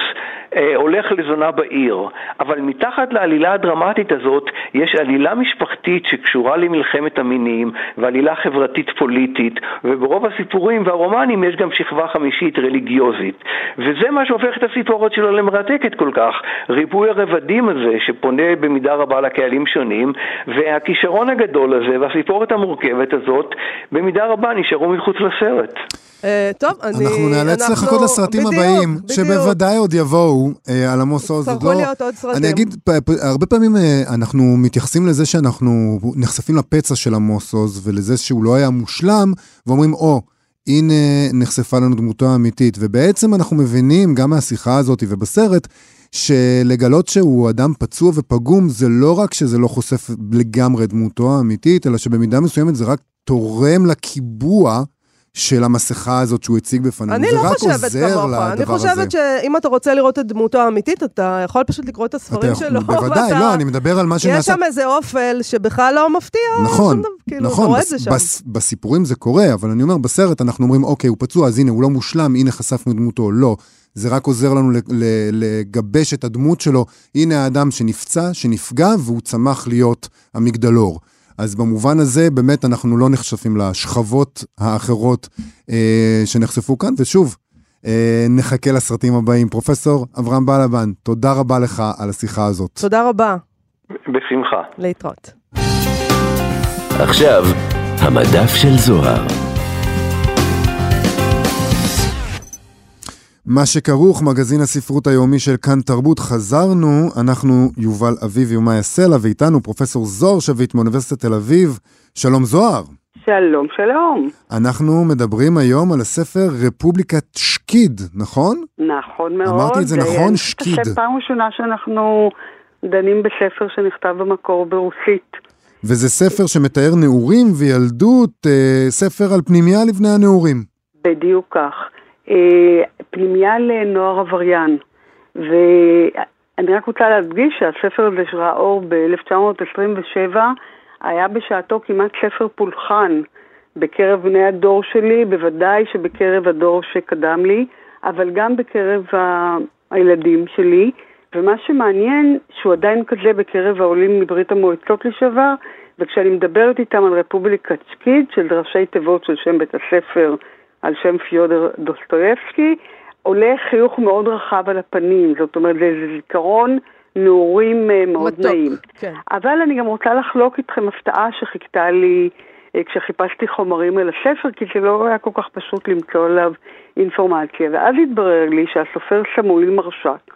אה, הולך לזונה בעיר, אבל מתחת לעלילה הדרמטית הזאת יש עלילה משפחתית שקשורה למלחמת המינים ועלילה חברתית פוליטית, וברוב הסיפורים והרומנים יש גם שכבה חמישית רליגיוזית. וזה מה שהופך את הסיפורת שלו למרתקת כל כך, ריבוי הרבדים הזה שפונה במידה רבה לקהלים שונים, והכישרון הגדול הזה והסיפורת המורכבת הזאת במידה רבה נשארו מחוץ לסרט. אה, טוב, אני... אנחנו נאלץ לחכות לסרטים הבאים, שבוודאי עוד יבואו אה, על עמוס עוז. צרכו לא- להיות עוד סרטים. אני אגיד, הרבה פעמים אה, אנחנו מתייחסים לזה שאנחנו נחשפים לפצע של עמוס עוז ולזה שהוא לא היה מושלם, ואומרים, או, הנה נחשפה לנו דמותו האמיתית. ובעצם אנחנו מבינים, גם מהשיחה הזאת ובסרט, שלגלות שהוא אדם פצוע ופגום, זה לא רק שזה לא חושף לגמרי דמותו האמיתית, אלא שבמידה מסוימת זה רק תורם לקיבוע של המסכה הזאת שהוא הציג בפנינו. אני לא חושבת כמוך, אני חושבת הזה. שאם אתה רוצה לראות את דמותו האמיתית, אתה יכול פשוט לקרוא את אתה הספרים שלו. בוודאי, ואתה- לא, אני מדבר על מה יש שנעשה. שם איזה אופל שבכלל לא מפתיע, נכון, כאילו, אתה נכון, רואה את בס, זה שם. בס, בסיפורים זה קורה, אבל אני אומר, בסרט אנחנו אומרים, אוקיי, הוא פצוע, אז הנה, הוא לא מושלם, הנה חשפנו דמותו. לא, זה רק עוזר לנו לגבש את הדמות שלו. הנה האדם שנפצע, שנפגע, והוא צמח להיות המגדלור. אז במובן הזה, באמת אנחנו לא נחשפים לשכבות האחרות אה, שנחשפו כאן, ושוב, אה, נחכה לסרטים הבאים. פרופסור אברהם בלבן, תודה רבה לך על השיחה הזאת. תודה רבה, בשמחה. להתראות. עכשיו, המדף של זוהר. מה שכרוך, מגזין הספרות היומי של כאן תרבות, חזרנו, אנחנו יובל אביבי ומאיה סלע, ואיתנו פרופסור זוהר שביט מאוניברסיטת תל אביב. שלום זוהר. שלום, שלום. אנחנו מדברים היום על הספר רפובליקת שקיד, נכון? נכון מאוד. אמרתי את זה נכון? אני שקיד. חושבת פעם ראשונה שאנחנו דנים בספר שנכתב במקור ברוסית. וזה ספר שמתאר נעורים וילדות, אה, ספר על פנימיה לבני הנעורים. בדיוק כך. אה, פנימיה לנוער עבריין. ואני רק רוצה להדגיש שהספר הזה שראה אור ב-1927 היה בשעתו כמעט ספר פולחן בקרב בני הדור שלי, בוודאי שבקרב הדור שקדם לי, אבל גם בקרב ה- הילדים שלי. ומה שמעניין, שהוא עדיין כזה בקרב העולים מברית המועצות לשעבר, וכשאני מדברת איתם על רפובליקת שקית, שזה ראשי תיבות של שם בית הספר על שם פיודר דוסטויבסקי, עולה חיוך מאוד רחב על הפנים, זאת אומרת, זה זיכרון נעורים אה, מאוד מתוק, נעים. כן. אבל אני גם רוצה לחלוק איתכם הפתעה שחיכתה לי אה, כשחיפשתי חומרים על הספר, כי זה לא היה כל כך פשוט למצוא עליו אינפורמציה. ואז התברר לי שהסופר סמואל מרשק,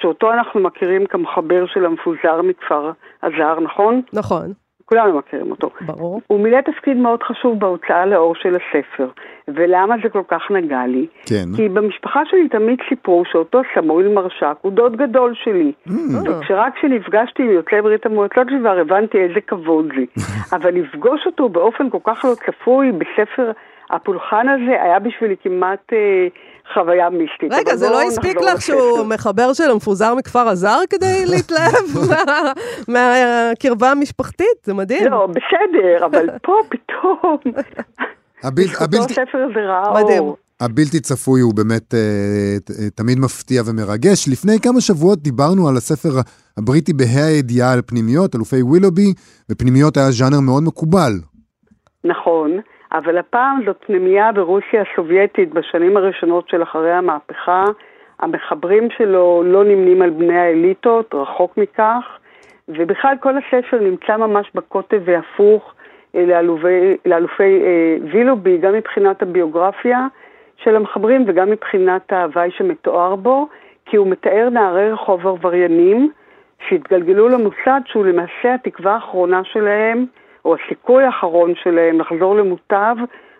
שאותו אנחנו מכירים כמחבר של המפוזר מכפר הזר, נכון? נכון, כולנו מכירים אותו. ברור. הוא מילא תפקיד מאוד חשוב בהוצאה לאור של הספר. ולמה זה כל כך נגע לי? כן. כי במשפחה שלי תמיד סיפרו שאותו סמואל מרשק הוא דוד גדול שלי. Mm. וכשרק כשנפגשתי עם יוצאי ברית המועצות כבר הבנתי איזה כבוד זה. [laughs] אבל לפגוש אותו באופן כל כך לא צפוי בספר הפולחן הזה היה בשבילי כמעט אה, חוויה מיסטית. רגע, זה לא הספיק לך שהוא. מחבר של המפוזר מכפר הזר כדי [laughs] להתלהב [laughs] מה- מהקרבה המשפחתית? זה מדהים. לא, בסדר, אבל [laughs] פה פתאום, הבלתי- הספר הזה ראה מדהים. אור. הבלתי צפוי הוא באמת אה, ת- אה, תמיד מפתיע ומרגש. לפני כמה שבועות דיברנו על הספר הבריטי בה"א הידיעה על פנימיות, אלופי ווילובי, ופנימיות היה ז'אנר מאוד מקובל. נכון, אבל הפעם זאת פנימייה ברוסיה הסובייטית בשנים הראשונות של אחרי המהפכה. המחברים שלו לא נמנים על בני האליטות, רחוק מכך, ובכלל כל הספר נמצא ממש בקוטב והפוך אה, לאלופי, אה, וילובי, גם מבחינת הביוגרפיה של המחברים וגם מבחינת ההוואי שמתואר בו, כי הוא מתאר נערי רחוב עבריינים שהתגלגלו למוסד שהוא למעשה התקווה האחרונה שלהם, או הסיכוי האחרון שלהם לחזור למוטב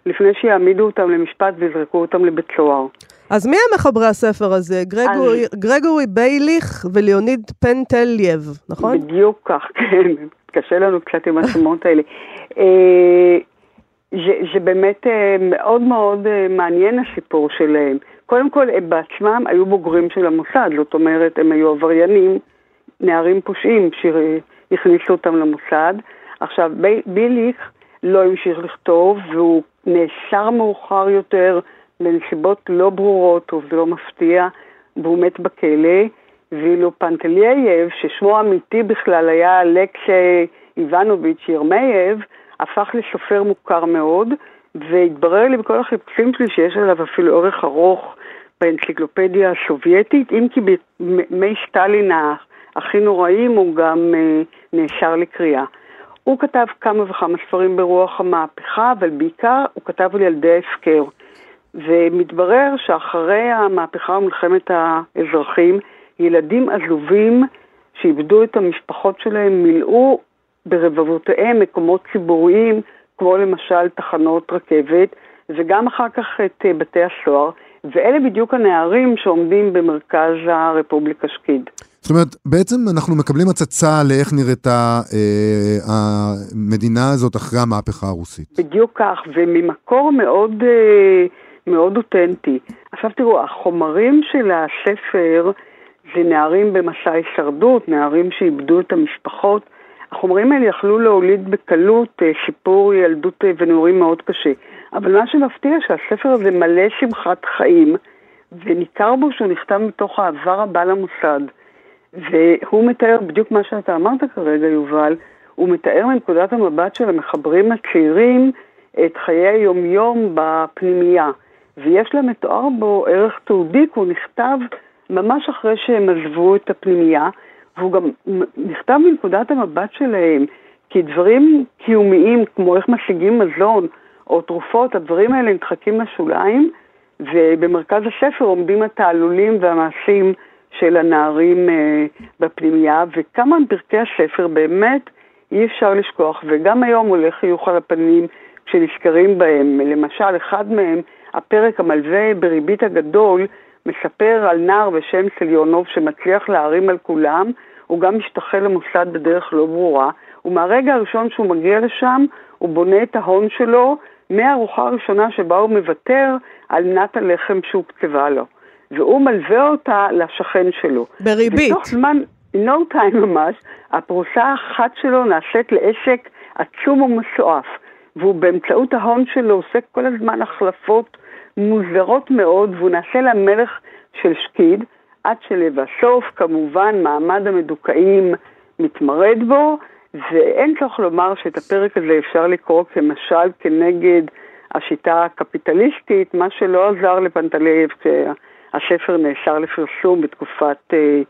לפני שיעמידו אותם למשפט ויזרקו אותם לבית סוהר. אז מי הם מחברי הספר הזה? גריגורי- גריגורי בייליך וליאוניד פנטלייב, נכון? בדיוק כך, [laughs] כן. קשה לנו קצת עם השמות האלה. אה, זה, זה באמת אה, מאוד מאוד אה, מעניין הסיפור שלהם. קודם כל, הם בעצמם היו בוגרים של המוסד, זאת אומרת, הם היו עבריינים, נערים פושעים שהכניסו אותם למוסד. עכשיו, בי- ביליך לא המשיך לכתוב, והוא נאסר מאוחר יותר בנסיבות לא ברורות, וזה לא מפתיע, והוא מת בכלא. ואילו פנטלייב, ששמו האמיתי בכלל היה אלכסיי איבנוביץ' ירמייב, הפך לסופר מוכר מאוד, והתברר לי בכל החיפושים שלי שיש עליו אפילו ערך ארוך באנציקלופדיה הסובייטית, אם כי בימי סטלין הכי נוראים הוא גם אה, נאשר לקריאה. הוא כתב כמה וכמה ספרים ברוח המהפכה, אבל בעיקר הוא כתב על ילדי ההפקר. ומתברר שאחרי המהפכה ומלחמת האזרחים, ילדים עזובים שאיבדו את המשפחות שלהם מילאו ברבבותיהם מקומות ציבוריים, כמו למשל תחנות רכבת, וגם אחר כך את אה, בתי הסוהר. ואלה בדיוק הנערים שעומדים במרכז הרפובליקה שקיד. זאת אומרת, בעצם אנחנו מקבלים הצצה לאיך נראתה אה, המדינה הזאת אחרי המהפכה הרוסית. בדיוק כך, וממקור מאוד, אה, מאוד אותנטי. עכשיו תראו, החומרים של הספר זה נערים במסע הישרדות, נערים שאיבדו את המשפחות. החומרים האלה יכלו להוליד בקלות אה, סיפור ילדות אה, ונעורים מאוד קשה. אבל מה שמפתיע שהספר הזה מלא שמחת חיים, וניכר בו שהוא נכתב מתוך אהבה רבה למוסד. והוא מתאר בדיוק מה שאתה אמרת כרגע, יובל, הוא מתאר מנקודת המבט של המחברים הצעירים את חיי היומיום בפנימייה. ויש לה מתואר בו ערך תעודי, כי הוא נכתב ממש אחרי שהם עזבו את הפנימייה, והוא גם נכתב מנקודת המבט שלהם, כי דברים קיומיים, כמו איך משיגים מזון או תרופות, הדברים האלה נדחקים לשוליים, ובמרכז הספר עומדים התעלולים והמעשים של הנערים אה, בפנימייה, וכמה מפרקי הספר באמת אי אפשר לשכוח, וגם היום עולה חיוך על הפנים כשנזכרים בהם. למשל, אחד מהם, הפרק המלווה בריבית הגדול, מספר על נער בשם סליונוב שמצליח להרים על כולם, הוא גם משתחל למוסד בדרך לא ברורה, ומהרגע הראשון שהוא מגיע לשם, הוא בונה את ההון שלו מהארוחה הראשונה שבה הוא מוותר על מנת הלחם שהוקצבה לו. והוא מלווה אותה לשכן שלו. בריבית. בתוך זמן, no time ממש, הפרוסה האחת שלו נעשית לעסק עצום ומסועף, והוא באמצעות ההון שלו עושה כל הזמן החלפות מוזרות מאוד, והוא נעשה למלך של שקיד, עד שלבסוף כמובן מעמד המדוכאים מתמרד בו, ואין צורך לומר שאת הפרק הזה אפשר לקרוא כמשל כנגד השיטה הקפיטליסטית, מה שלא עזר לפנטלייב כשהספר נאסר לפרסום בתקופת אה,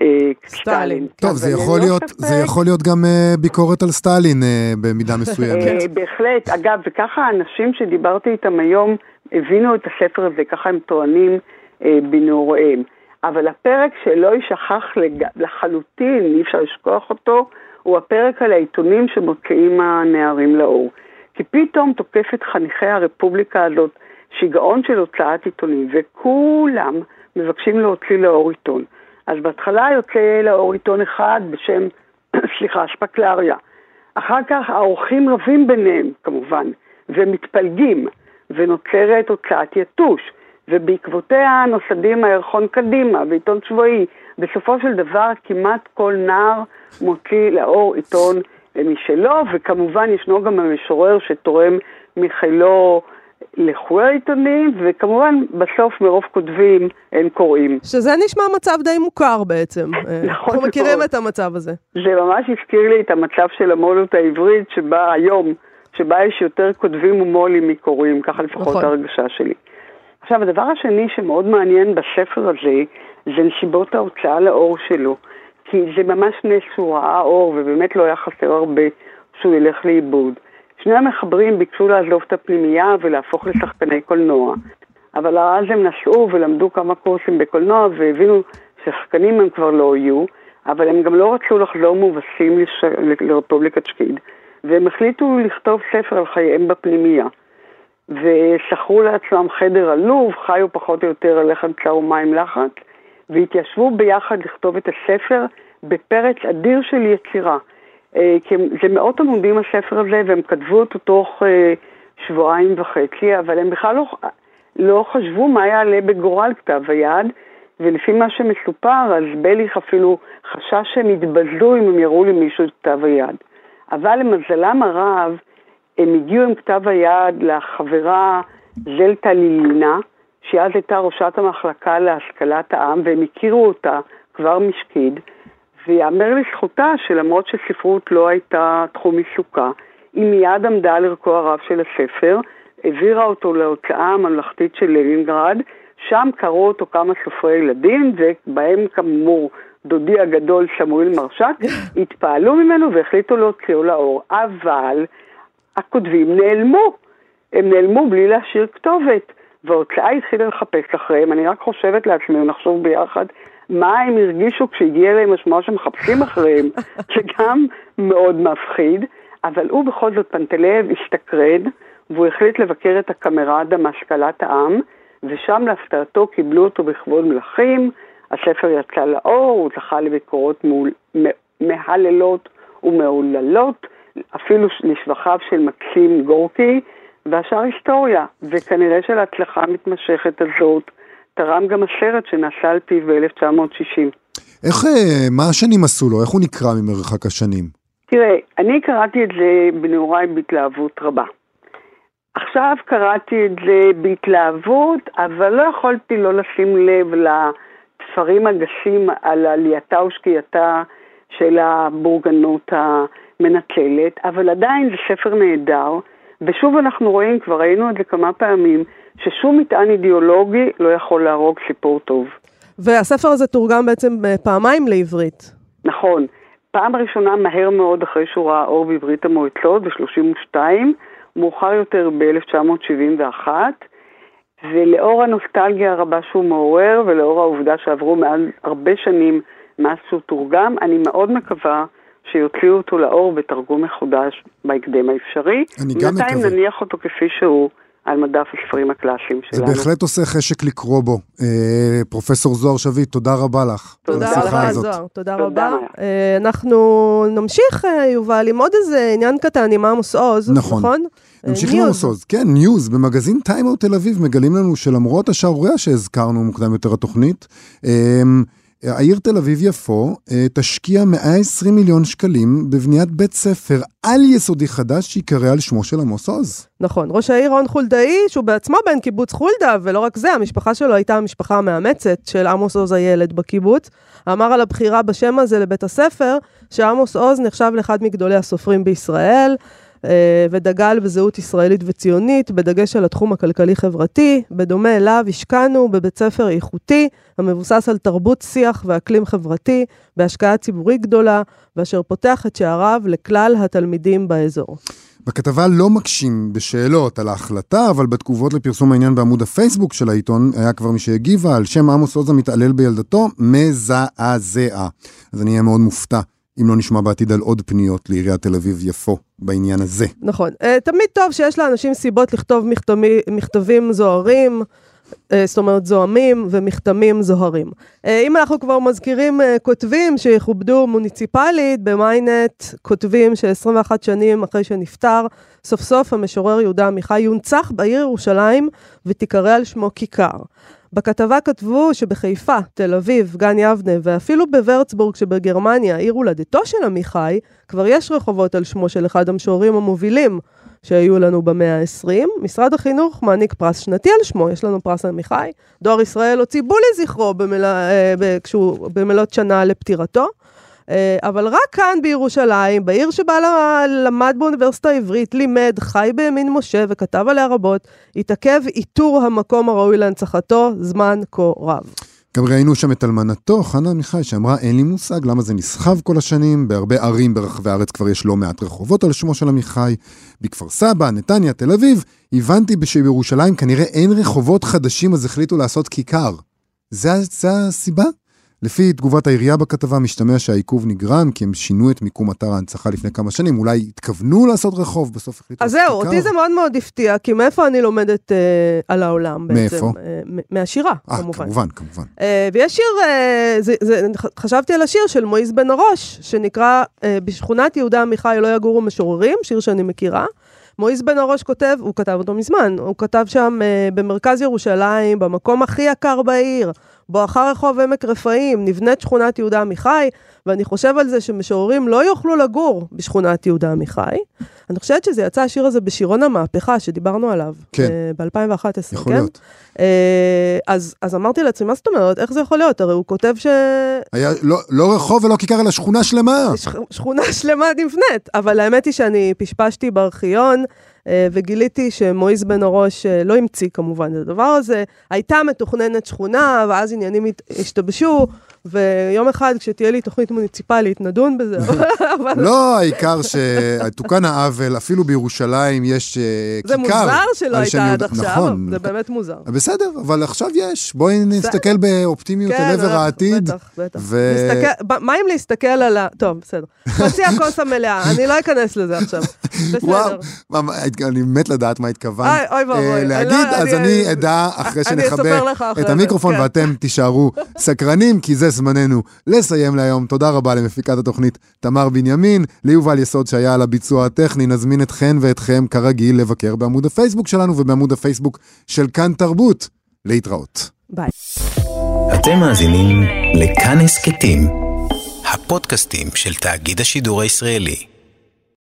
אה, סטלין. טוב, זה יכול, להיות, זה יכול להיות גם אה, ביקורת על סטלין אה, במידה מסוימת. אה, בהחלט. אגב, וככה האנשים שדיברתי איתם היום הבינו את הספר הזה, ככה הם טוענים אה, בנעוריהם. אבל הפרק שלא יישכח לג... לחלוטין, אי אפשר לשכוח אותו, הוא הפרק על העיתונים שמוציאים הנערים לאור. כי פתאום תוקפת חניכי הרפובליקה הזאת שיגעון של הוצאת עיתונים, וכולם מבקשים להוציא לאור עיתון. אז בהתחלה יוצא לאור עיתון אחד בשם, [clears throat] סליחה, שפקלריה. אחר כך האורחים רבים ביניהם, כמובן, ומתפלגים, ונוצרת הוצאת יתוש, ובעקבותיה נוסדים הירחון קדימה ועיתון שבועי. בסופו של דבר כמעט כל נער מוציא לאור עיתון משלו, וכמובן ישנו גם המשורר שתורם מחילו לחורי העיתונים, וכמובן בסוף מרוב כותבים אין קוראים. שזה נשמע מצב די מוכר בעצם. [laughs] נכון אנחנו מכירים את המצב הזה. זה ממש הזכיר לי את המצב של המולות העברית, שבה היום, שבה יש יותר כותבים ומו"לים מקוראים, ככה לפחות נכון. ההרגשה שלי. עכשיו, הדבר השני שמאוד מעניין בספר הזה, זה נסיבות ההוצאה לאור שלו. כי זה ממש נס שהוא ראה אור, ובאמת לא היה חסר הרבה שהוא ילך לאיבוד. שני המחברים ביקשו לעזוב את הפנימייה ולהפוך לשחקני קולנוע. אבל אז הם נסעו ולמדו כמה קורסים בקולנוע והבינו ששחקנים הם כבר לא יהיו, אבל הם גם לא רצו לחזור מובסים לש... לרפובליקת שקיד, והם החליטו לכתוב ספר על חייהם בפנימייה. ושכרו לעצמם חדר עלוב, חיו פחות או יותר על לחם צר ומים לחץ, והתיישבו ביחד לכתוב את הספר בפרץ אדיר של יצירה. אה, כי זה מאות עמודים הספר הזה, והם כתבו אותו תוך אה, שבועיים וחצי, אבל הם בכלל לא, לא חשבו מה יעלה בגורל כתב היד, ולפי מה שמסופר, אז בליך אפילו חשש שהם יתבזו אם הם יראו למישהו את כתב היד. אבל למזלם הרב, הם הגיעו עם כתב היד לחברה זלטה לילינה, שהיא אז הייתה ראשת המחלקה להשכלת העם, והם הכירו אותה כבר משקיד, ויאמר לזכותה שלמרות שספרות לא הייתה תחום עיסוקה, היא מיד עמדה על ערכו הרב של הספר, העבירה אותו להוצאה הממלכתית של לנינגרד, שם קראו אותו כמה סופרי ילדים, ובהם כאמור דודי הגדול שמואל מרשק, [laughs] התפעלו ממנו והחליטו להוציאו לאור. אבל הכותבים נעלמו. הם נעלמו בלי להשאיר כתובת, וההוצאה התחילה לחפש אחריהם. אני רק חושבת לעצמי, נחשוב ביחד, מה הם הרגישו כשהגיע אליהם השמועה שמחפשים אחריהם, [laughs] שגם מאוד מפחיד, אבל הוא בכל זאת, פנטלב השתקרד, והוא החליט לבקר את הקמרדה מהשכלת העם, ושם להפתעתו קיבלו אותו בכבוד מלכים. הספר יצא לאור, הוא זכה לביקורות מעול, מהללות ומהוללות, אפילו לשבחיו של מקסים גורקי, והשאר היסטוריה. וכנראה שלהצלחה המתמשכת הזאת תרם גם הסרט שנעשה על פיו ב-1960. איך, אה, מה השנים עשו לו? איך הוא נקרא ממרחק השנים? תראה, אני קראתי את זה בנעוריי בהתלהבות רבה. עכשיו קראתי את זה בהתלהבות, אבל לא יכולתי לא לשים לב לספרים הגסים על עלייתה ושקיעתה של הבורגנות המנצלת, אבל עדיין זה ספר נהדר, ושוב אנחנו רואים, כבר ראינו את זה כמה פעמים, ששום מטען אידיאולוגי לא יכול להרוג סיפור טוב. והספר הזה תורגם בעצם אה, פעמיים לעברית. נכון. פעם ראשונה מהר מאוד אחרי שהוא ראה אור בברית המועצות ב-32, מאוחר יותר ב-1971, ולאור הנוסטלגיה הרבה שהוא מעורר ולאור העובדה שעברו מעל הרבה שנים מאז שהוא תורגם, אני מאוד מקווה שיוציאו אותו לאור בתרגום מחודש בהקדם האפשרי. אני גם מקווה. בינתיים נניח אותו כפי שהוא. על מדף הספרים הקלאסיים שלנו. זה בהחלט עושה חשק לקרוא בו. אה, פרופסור זוהר שביט, תודה רבה לך. תודה רבה, זוהר, תודה רבה. אה, אנחנו נמשיך, אה, יובל, עם עוד איזה עניין קטן עם עמוס עוז, נכון? נכון? נמשיך עם עמוס עוז, כן, ניוז, במגזין טיים אאוט תל אביב מגלים לנו שלמרות השערוריה שהזכרנו מוקדם יותר בתוכנית, העיר תל אביב-יפו אה, תשקיע 120 מיליון שקלים בבניית בית ספר על-יסודי חדש שיקרא על שמו של עמוס עוז. נכון. ראש העיר רון חולדאי, שהוא בעצמו בן קיבוץ חולדה, ולא רק זה, המשפחה שלו הייתה המשפחה המאמצת של עמוס עוז הילד בקיבוץ, אמר על הבחירה בשם הזה לבית הספר, שעמוס עוז נחשב לאחד מגדולי הסופרים בישראל. אה, ודגל בזהות ישראלית וציונית, בדגש על התחום הכלכלי-חברתי. בדומה אליו השקענו בבית ספר איכותי, המבוסס על תרבות שיח ואקלים חברתי, בהשקעה ציבורית גדולה, ואשר פותח את שעריו לכלל התלמידים באזור. בכתבה לא מקשים בשאלות על ההחלטה, אבל בתגובות לפרסום העניין בעמוד הפייסבוק של העיתון, היה כבר מי שהגיבה על שם עמוס עוז המתעלל בילדתו, מזעזע. אז אני אהיה מאוד מופתע אם לא נשמע בעתיד על עוד פניות לעיריית תל אביב-יפו בעניין הזה. נכון. Uh, תמיד טוב שיש לאנשים סיבות לכתוב מכתמי, מכתבים זוהרים, uh, זאת אומרת זוהמים ומכתמים זוהרים. Uh, אם אנחנו כבר מזכירים כותבים שיכובדו מוניציפלית, במיינט כותבים ש-21 שנים אחרי שנפטר, סוף סוף המשורר יהודה עמיחי יונצח בעיר ירושלים ותיקרא על שמו כיכר. בכתבה כתבו שבחיפה, תל אביב, גן יבנה ואפילו בוורצבורג שבגרמניה, עיר הולדתו של עמיחי, כבר יש רחובות על שמו של אחד המשוררים המובילים שהיו לנו במאה ה-20. משרד החינוך מעניק פרס שנתי על שמו, יש לנו פרס עמיחי. דואר ישראל הוציא בולי זכרו במל... אה, כשהוא במלאת שנה לפטירתו. אה, אבל רק כאן בירושלים, בעיר שבה למד באוניברסיטה העברית, לימד, חי בימין משה וכתב עליה רבות, התעכב איתור המקום הראוי להנצחתו זמן כה רב. גם ראינו שם את אלמנתו, חנה עמיחי, שאמרה, אין לי מושג למה זה נסחב כל השנים, בהרבה ערים ברחבי הארץ כבר יש לא מעט רחובות על שמו של עמיחי, בכפר סבא, נתניה, תל אביב, הבנתי שבירושלים כנראה אין רחובות חדשים, אז החליטו לעשות כיכר. זה, זה הסיבה? לפי תגובת העירייה בכתבה, משתמע שהעיכוב נגרם כי הם שינו את מיקום אתר ההנצחה לפני כמה שנים. אולי התכוונו לעשות רחוב, בסוף החליטו... אז זהו, אותי זה מאוד מאוד הפתיע, כי מאיפה אני לומדת אה, על העולם בעצם? מאיפה? אה, מהשירה, 아, כמובן. כמובן, כמובן. אה, ויש שיר, אה, זה, זה, חשבתי על השיר של מועיז בן הראש, שנקרא אה, בשכונת יהודה עמיחי לא יגורו משוררים, שיר שאני מכירה. מועיז בן הראש כותב, הוא כתב אותו מזמן, הוא כתב שם אה, במרכז ירושלים, במקום הכי יקר בעיר. בואכה רחוב עמק רפאים, נבנית שכונת יהודה עמיחי, ואני חושב על זה שמשוררים לא יוכלו לגור בשכונת יהודה עמיחי. אני חושבת שזה יצא השיר הזה בשירון המהפכה, שדיברנו עליו. כן. Uh, ב-2011, יכול כן? להיות. Uh, אז, אז אמרתי לעצמי, מה זאת אומרת? איך זה יכול להיות? הרי הוא כותב ש... היה לא, לא רחוב ולא כיכר, אלא שכונה שלמה. שכ... שכונה שלמה נבנית. אבל האמת היא שאני פשפשתי בארכיון, אה, וגיליתי שמועיז בן הראש אה, לא המציא כמובן את הדבר הזה. הייתה מתוכננת שכונה, ואז עניינים השתבשו, ויום אחד כשתהיה לי תוכנית מוניציפלית, נדון בזה. [laughs] לא, העיקר שתוקן העוול, אפילו בירושלים יש אה, זה כיכר. מוזר שלא על הייתה עד עכשיו, נכון. זה באמת מוזר. בסדר, אבל עכשיו יש. בואי נסתכל באופטימיות כן, אל עבר אה, העתיד. בטח, בטח. מה אם להסתכל על ה... טוב, בסדר. חצי הכוס המלאה, אני לא אכנס לזה עכשיו. [laughs] בסדר. אני מת לדעת מה התכוונת. אה, להגיד, לא- אז אני- אדע אחרי שנחבר את המיקרופון כן. ואתם תישארו סקרנים, כי זה זמננו לסיים להיום. תודה רבה למפיקת התוכנית תמר בנימין, ליובל יסוד שהיה על הביצוע הטכני. נזמין אתכן ואתכם כרגיל לבקר בעמוד הפייסבוק שלנו ובעמוד הפייסבוק של כאן תרבות. להתראות. ביי. אתם מאזינים לכאן הסכתים, הפודקאסטים של תאגיד השידור הישראלי.